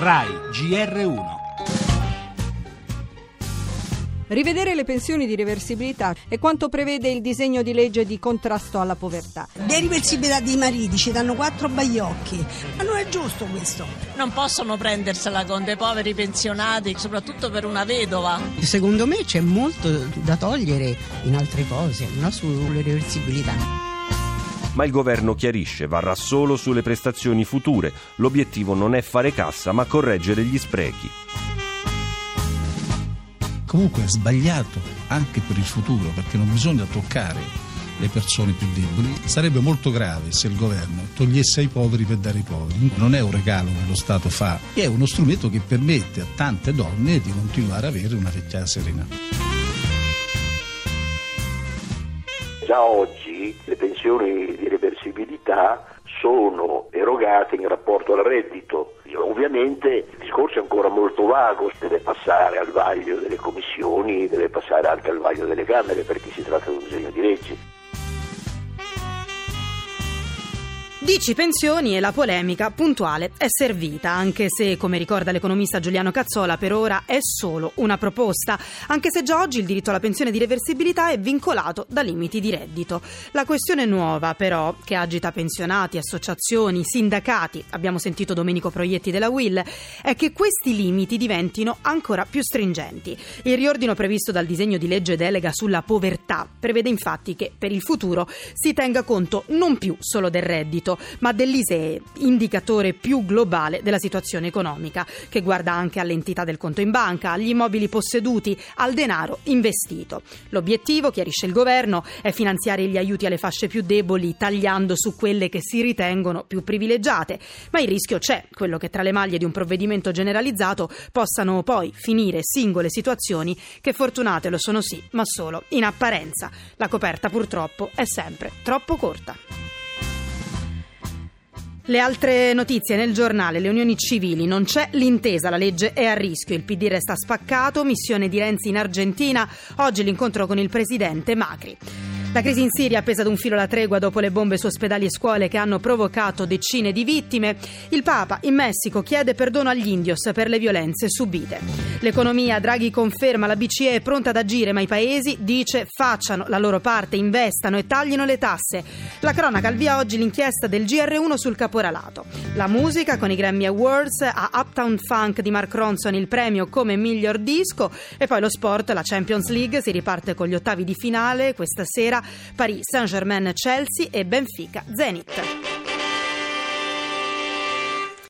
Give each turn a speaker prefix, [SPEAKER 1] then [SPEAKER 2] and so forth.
[SPEAKER 1] RAI GR1
[SPEAKER 2] Rivedere le pensioni di reversibilità è quanto prevede il disegno di legge di contrasto alla povertà.
[SPEAKER 3] Le reversibilità dei mariti ci danno quattro baiocchi, ma non è giusto questo.
[SPEAKER 4] Non possono prendersela con dei poveri pensionati, soprattutto per una vedova.
[SPEAKER 5] Secondo me c'è molto da togliere in altre cose, no? sulle reversibilità
[SPEAKER 6] ma il governo chiarisce, varrà solo sulle prestazioni future. L'obiettivo non è fare cassa, ma correggere gli sprechi
[SPEAKER 7] comunque è sbagliato anche per il futuro perché non bisogna toccare le persone più deboli. Sarebbe molto grave se il governo togliesse ai poveri per dare ai poveri. Non è un regalo che lo Stato fa, è uno strumento che permette a tante donne di continuare ad avere una vecchiaia serena.
[SPEAKER 8] Già oggi le pensioni di reversibilità sono erogate in rapporto al reddito. Ovviamente il discorso è ancora molto vago, deve passare al vaglio delle commissioni, deve passare anche al vaglio delle Camere perché si tratta di un disegno di legge.
[SPEAKER 9] Dici pensioni e la polemica puntuale è servita, anche se, come ricorda l'economista Giuliano Cazzola, per ora è solo una proposta, anche se già oggi il diritto alla pensione di reversibilità è vincolato da limiti di reddito. La questione nuova, però, che agita pensionati, associazioni, sindacati, abbiamo sentito Domenico Proietti della Will, è che questi limiti diventino ancora più stringenti. Il riordino previsto dal disegno di legge delega sulla povertà prevede infatti che per il futuro si tenga conto non più solo del reddito, reddito, ma dell'ISEE, indicatore più globale della situazione economica, che guarda anche all'entità del conto in banca, agli immobili posseduti, al denaro investito. L'obiettivo, chiarisce il governo, è finanziare gli aiuti alle fasce più deboli, tagliando su quelle che si ritengono più privilegiate. Ma il rischio c'è, quello che tra le maglie di un provvedimento generalizzato possano poi finire singole situazioni che fortunate lo sono sì, ma solo in apparenza. La coperta purtroppo è sempre troppo corta. Le altre notizie nel giornale, le unioni civili, non c'è l'intesa, la legge è a rischio, il PD resta spaccato, missione di Renzi in Argentina, oggi l'incontro con il presidente Macri. La crisi in Siria appesa ad un filo la tregua dopo le bombe su ospedali e scuole che hanno provocato decine di vittime. Il Papa in Messico chiede perdono agli indios per le violenze subite. L'economia, Draghi conferma la BCE è pronta ad agire, ma i paesi dice facciano la loro parte, investano e taglino le tasse. La cronaca al via oggi l'inchiesta del GR1 sul caporalato. La musica con i Grammy Awards, a Uptown Funk di Mark Ronson il premio come miglior disco e poi lo sport, la Champions League si riparte con gli ottavi di finale questa sera Paris Saint-Germain Chelsea e Benfica Zenit.